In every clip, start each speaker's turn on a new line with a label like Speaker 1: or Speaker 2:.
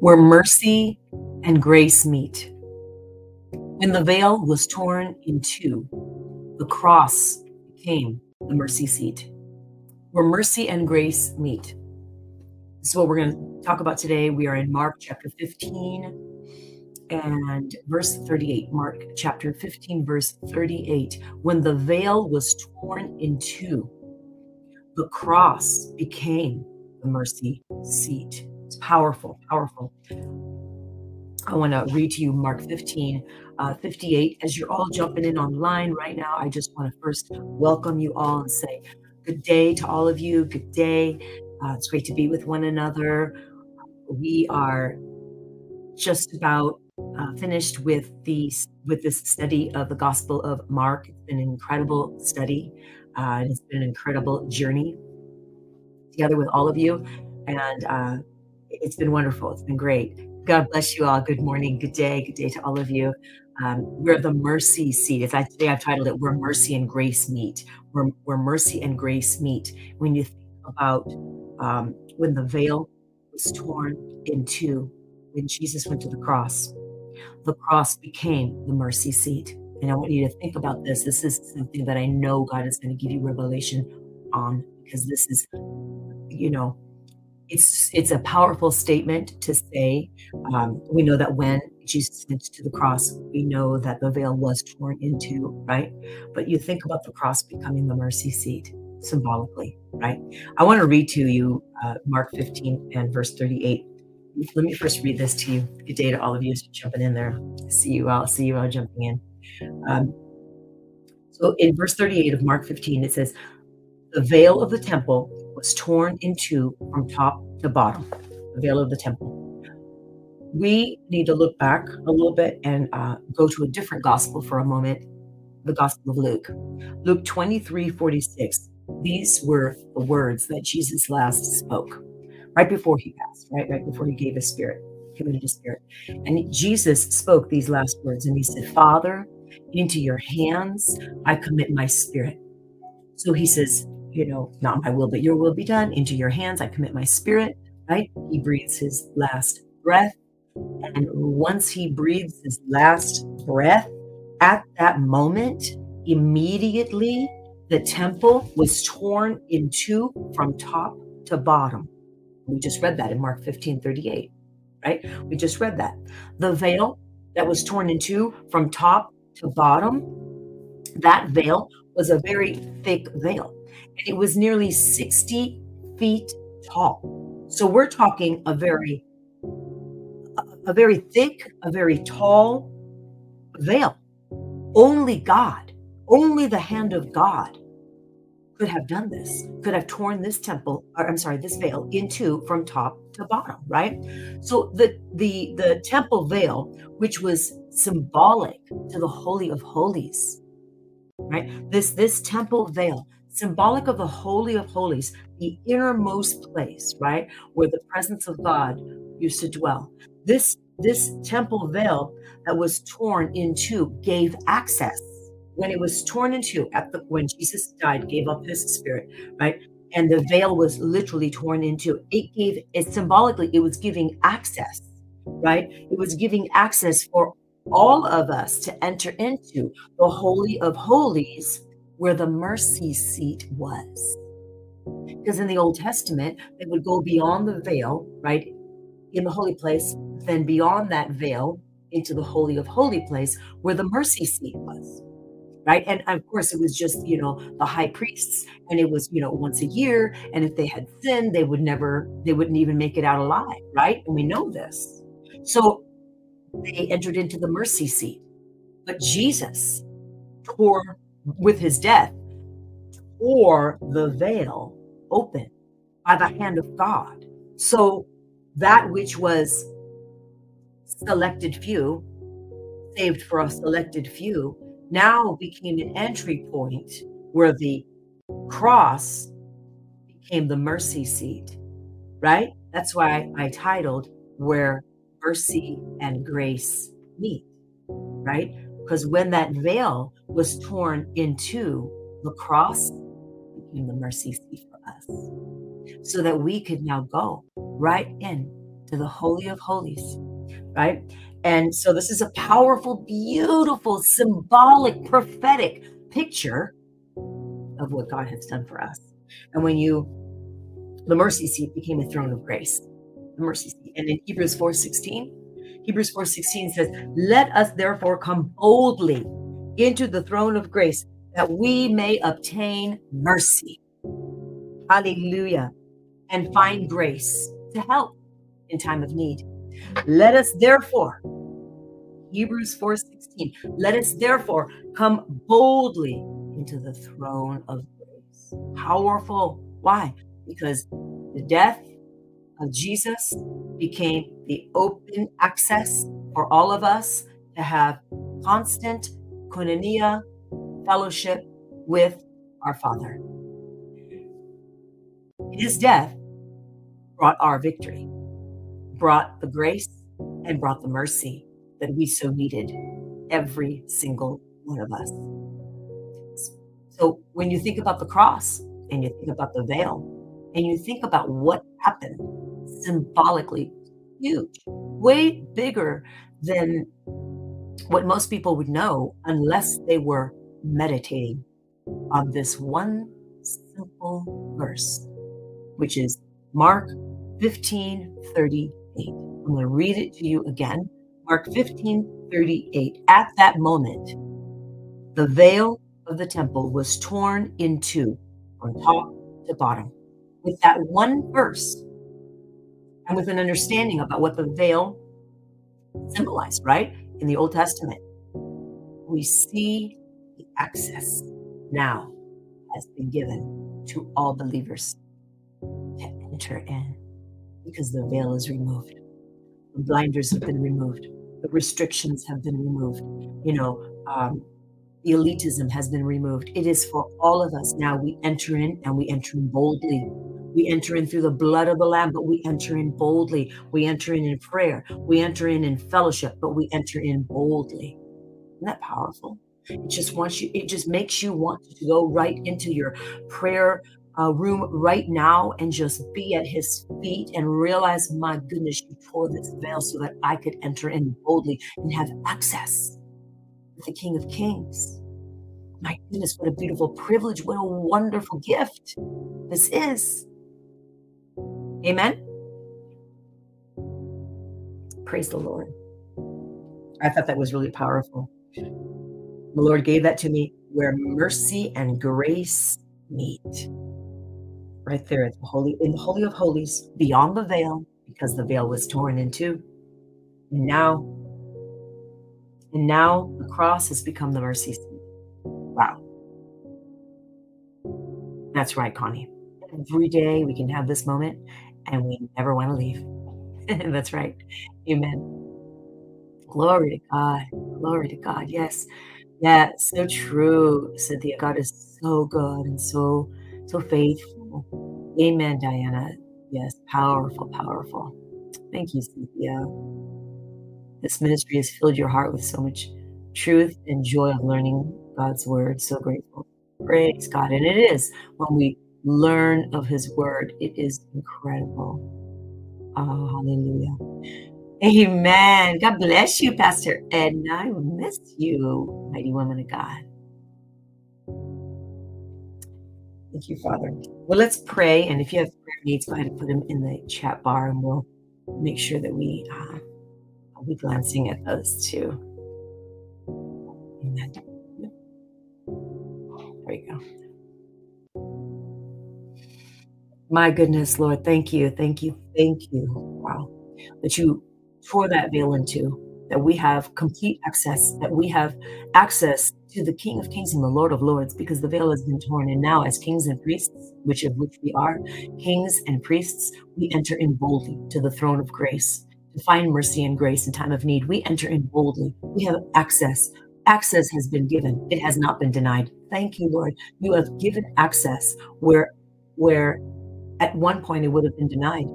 Speaker 1: where mercy and grace meet. When the veil was torn in two, the cross became the mercy seat, where mercy and grace meet. This is what we're going to talk about today. We are in Mark chapter 15 and verse 38. Mark chapter 15, verse 38. When the veil was torn in two, the cross became the mercy seat. It's powerful, powerful. I want to read to you Mark 15, uh, 58. As you're all jumping in online right now, I just want to first welcome you all and say good day to all of you. Good day. Uh, it's great to be with one another. We are just about uh, finished with the with this study of the Gospel of Mark. It's been an incredible study, uh, and it's been an incredible journey together with all of you, and uh, it's been wonderful. It's been great. God bless you all. Good morning, good day, good day to all of you. Um, we're the mercy seat. As I, today I've titled it, "Where Mercy and Grace Meet." Where, where mercy and grace meet. When you think about um, when the veil was torn in two, when Jesus went to the cross, the cross became the mercy seat. And I want you to think about this. This is something that I know God is going to give you revelation on because this is, you know, it's it's a powerful statement to say. Um, we know that when Jesus went to the cross, we know that the veil was torn into, right? But you think about the cross becoming the mercy seat symbolically, right? I want to read to you uh, Mark 15 and verse 38. Let me first read this to you. Good day to all of you jumping in there. See you all. See you all jumping in. Um, so in verse 38 of Mark 15, it says, "The veil of the temple was torn in two from top to bottom." The veil of the temple. We need to look back a little bit and uh, go to a different gospel for a moment. The Gospel of Luke, Luke 23 46 these were the words that Jesus last spoke right before he passed, right? Right before he gave his spirit, committed his spirit. And Jesus spoke these last words and he said, Father, into your hands I commit my spirit. So he says, you know, not my will, but your will be done. Into your hands I commit my spirit, right? He breathes his last breath. And once he breathes his last breath, at that moment, immediately the temple was torn in two from top to bottom. We just read that in Mark 15 38, right? We just read that. The veil that was torn in two from top to bottom, that veil was a very thick veil. It was nearly 60 feet tall. So we're talking a very a very thick, a very tall veil. Only God, only the hand of God could have done this, could have torn this temple, or I'm sorry, this veil in two from top to bottom, right? So the the the temple veil, which was symbolic to the holy of holies, right? This this temple veil, symbolic of the holy of holies, the innermost place, right, where the presence of God used to dwell. This this temple veil that was torn in two gave access when it was torn in two at the when Jesus died, gave up his spirit, right? And the veil was literally torn into. It gave it symbolically, it was giving access, right? It was giving access for all of us to enter into the holy of holies where the mercy seat was. Because in the Old Testament, they would go beyond the veil, right? In the holy place, then beyond that veil into the holy of holy place where the mercy seat was right and of course it was just you know the high priests and it was you know once a year and if they had sinned they would never they wouldn't even make it out alive right and we know this so they entered into the mercy seat but jesus tore with his death tore the veil open by the hand of god so that which was selected few saved for a selected few now became an entry point where the cross became the mercy seat, right? That's why I titled Where Mercy and Grace Meet, right? Because when that veil was torn in two, the cross became the mercy seat for us so that we could now go right in to the Holy of Holies, right? And so this is a powerful, beautiful, symbolic, prophetic picture of what God has done for us. And when you, the mercy seat became a throne of grace, the mercy seat. And in Hebrews 4.16, Hebrews 4.16 says, let us therefore come boldly into the throne of grace that we may obtain mercy. Hallelujah. And find grace to help in time of need. Let us therefore, Hebrews 4:16, let us therefore come boldly into the throne of grace. Powerful. Why? Because the death of Jesus became the open access for all of us to have constant koinonia fellowship with our Father. His death brought our victory, brought the grace, and brought the mercy that we so needed, every single one of us. So when you think about the cross and you think about the veil and you think about what happened symbolically, huge, way bigger than what most people would know unless they were meditating on this one simple verse, which is Mark 15 38. I'm going to read it to you again. Mark 15 38. At that moment, the veil of the temple was torn in two from top to bottom. With that one verse, and with an understanding about what the veil symbolized, right? In the Old Testament, we see the access now has been given to all believers to enter in because the veil is removed. The blinders have been removed. The restrictions have been removed. You know, um, the elitism has been removed. It is for all of us now. We enter in and we enter in boldly. We enter in through the blood of the Lamb, but we enter in boldly. We enter in in prayer. We enter in in fellowship, but we enter in boldly. Isn't that powerful? It just wants you, it just makes you want to go right into your prayer uh, room right now and just be at his feet and realize, my goodness, you tore this veil so that I could enter in boldly and have access with the King of Kings. My goodness, what a beautiful privilege. What a wonderful gift this is. Amen. Praise the Lord. I thought that was really powerful. The Lord gave that to me where mercy and grace meet. Right there at the holy in the holy of holies, beyond the veil, because the veil was torn in two. And now, and now the cross has become the mercy seat. Wow. That's right, Connie. Every day we can have this moment and we never want to leave. That's right. Amen. Glory to God. Glory to God. Yes. Yeah, so true, Cynthia. God is so good and so so faithful. Amen, Diana. Yes, powerful, powerful. Thank you, Cynthia. This ministry has filled your heart with so much truth and joy of learning God's word. So grateful. Praise God. And it is when we learn of his word, it is incredible. Oh, hallelujah. Amen. God bless you, Pastor Edna. I will miss you, mighty woman of God. Thank you, Father. Well, let's pray. And if you have prayer needs, go ahead and put them in the chat bar and we'll make sure that we uh, I'll be glancing at those too. Amen. My goodness, Lord, thank you, thank you, thank you. Wow. That you for that veil into, that we have complete access, that we have access to the King of Kings and the Lord of Lords, because the veil has been torn. And now, as kings and priests, which of which we are, kings and priests, we enter in boldly to the throne of grace to find mercy and grace in time of need. We enter in boldly. We have access. Access has been given. It has not been denied. Thank you, Lord. You have given access where, where at one point it would have been denied,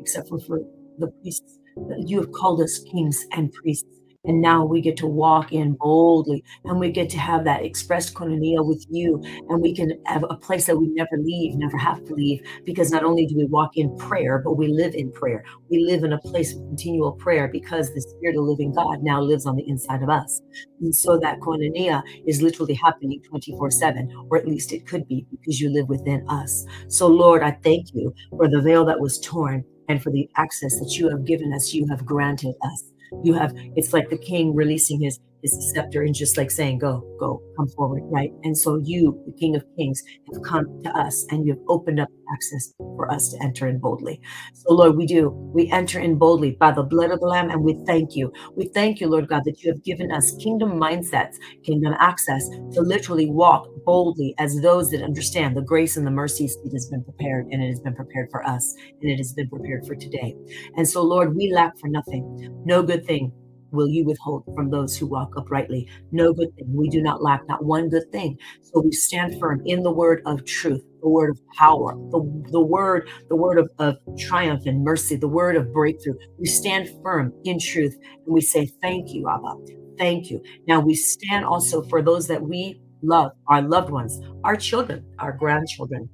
Speaker 1: except for, for the priests that you have called us kings and priests. And now we get to walk in boldly and we get to have that expressed koinonia with you. And we can have a place that we never leave, never have to leave, because not only do we walk in prayer, but we live in prayer. We live in a place of continual prayer because the Spirit of living God now lives on the inside of us. And so that koinonia is literally happening 24 7, or at least it could be because you live within us. So, Lord, I thank you for the veil that was torn and for the access that you have given us, you have granted us you have it's like the king releasing his his scepter and just like saying go go come forward right? And so you the king of kings have come to us and you've opened up access for us to enter in boldly. So lord we do. We enter in boldly by the blood of the lamb and we thank you. We thank you lord god that you have given us kingdom mindsets kingdom access to literally walk boldly as those that understand the grace and the mercy seat has been prepared and it has been prepared for us and it has been prepared for today. And so lord we lack for nothing no good thing will you withhold from those who walk uprightly. No good thing. We do not lack not one good thing. So we stand firm in the word of truth, the word of power, the, the word, the word of, of triumph and mercy, the word of breakthrough. We stand firm in truth and we say, Thank you, Abba. Thank you. Now we stand also for those that we love, our loved ones, our children, our grandchildren,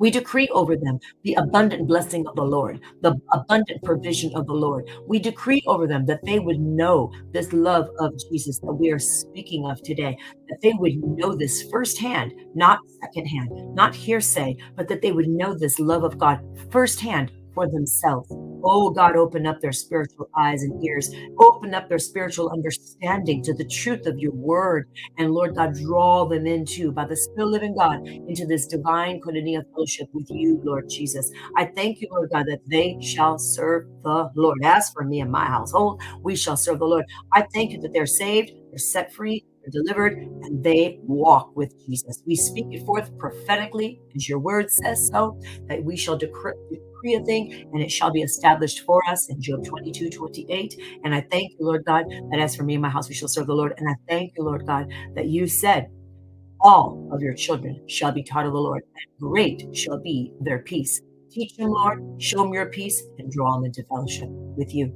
Speaker 1: we decree over them the abundant blessing of the Lord, the abundant provision of the Lord. We decree over them that they would know this love of Jesus that we are speaking of today, that they would know this firsthand, not secondhand, not hearsay, but that they would know this love of God firsthand for themselves. Oh God, open up their spiritual eyes and ears, open up their spiritual understanding to the truth of your word. And Lord God, draw them into, by the of living God, into this divine koinonia fellowship with you, Lord Jesus. I thank you, Lord God, that they shall serve the Lord. As for me and my household, we shall serve the Lord. I thank you that they're saved, they're set free, they're delivered, and they walk with Jesus. We speak it forth prophetically, as your word says so, that we shall decree decree a thing and it shall be established for us in Job 22, 28. And I thank you, Lord God, that as for me and my house, we shall serve the Lord. And I thank you, Lord God, that you said, all of your children shall be taught of the Lord, and great shall be their peace. Teach them, Lord, show them your peace, and draw them into fellowship with you.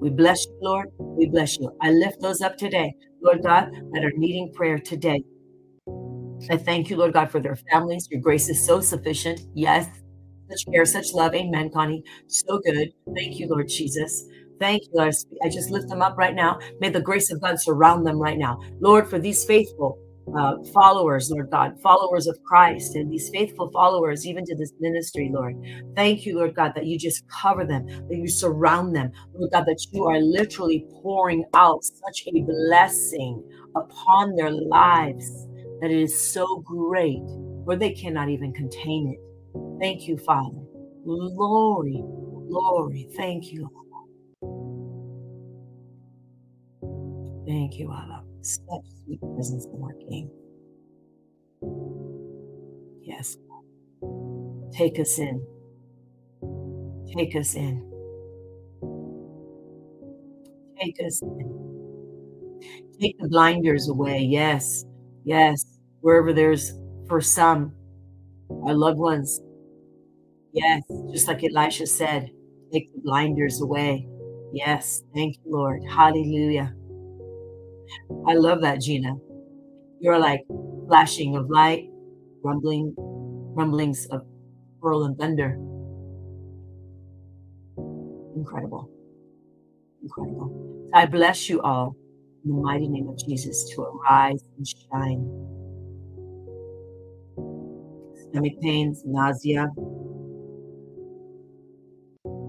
Speaker 1: We bless you, Lord. We bless you. I lift those up today, Lord God, that are needing prayer today. I thank you, Lord God, for their families. Your grace is so sufficient. Yes, such care, such love. Amen, Connie. So good. Thank you, Lord Jesus. Thank you, Lord. I just lift them up right now. May the grace of God surround them right now. Lord, for these faithful uh, followers, Lord God, followers of Christ, and these faithful followers, even to this ministry, Lord. Thank you, Lord God, that you just cover them, that you surround them, Lord God, that you are literally pouring out such a blessing upon their lives that it is so great, where they cannot even contain it. Thank you, Father. Glory, glory. Thank you. Thank you, Abba. Such sweet presence in our. Yes. Take us in. Take us in. Take us in. Take the blinders away. Yes. Yes. Wherever there's, for some, our loved ones. Yes, just like Elisha said, take the blinders away. Yes, thank you, Lord. Hallelujah. I love that, Gina. You're like flashing of light, rumbling, rumblings of pearl and thunder. Incredible. Incredible. I bless you all in the mighty name of Jesus to arise and shine stomach pains, nausea.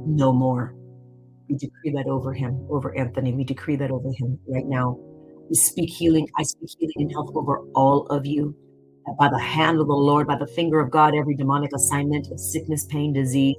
Speaker 1: No more. We decree that over him, over Anthony. We decree that over him right now. We speak healing. I speak healing and health over all of you. Uh, by the hand of the Lord, by the finger of God, every demonic assignment of sickness, pain, disease,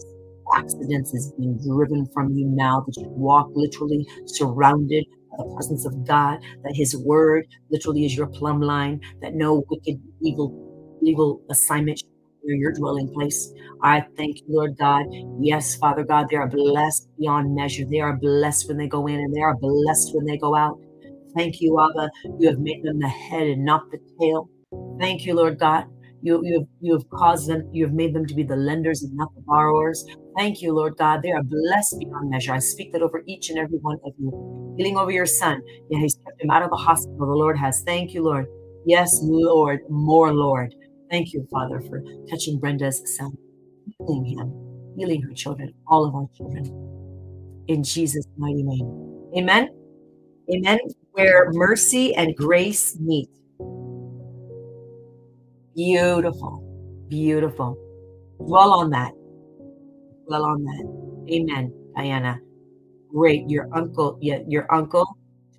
Speaker 1: accidents is being driven from you now. That you walk literally surrounded by the presence of God, that his word literally is your plumb line, that no wicked, evil, evil assignment your dwelling place. I thank you, Lord God. Yes, Father God, they are blessed beyond measure. They are blessed when they go in and they are blessed when they go out. Thank you, Abba. You have made them the head and not the tail. Thank you, Lord God. You, you, have, you have caused them, you have made them to be the lenders and not the borrowers. Thank you, Lord God. They are blessed beyond measure. I speak that over each and every one of you. Healing over your son. Yeah, he's kept him out of the hospital. The Lord has. Thank you, Lord. Yes, Lord. More, Lord. Thank you, Father, for touching Brenda's son, healing him, healing her children, all of our children. In Jesus' mighty name. Amen. Amen. Where mercy and grace meet. Beautiful. Beautiful. Dwell on that. Dwell on that. Amen, Diana. Great. Your uncle, yeah, your uncle,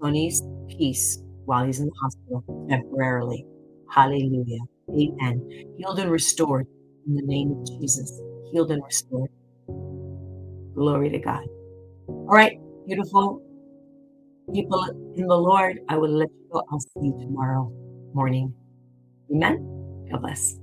Speaker 1: Tony's peace while he's in the hospital temporarily. Hallelujah. Amen. Healed and restored in the name of Jesus. Healed and restored. Glory to God. All right, beautiful people in the Lord. I will let you go. I'll see you tomorrow morning. Amen. God bless.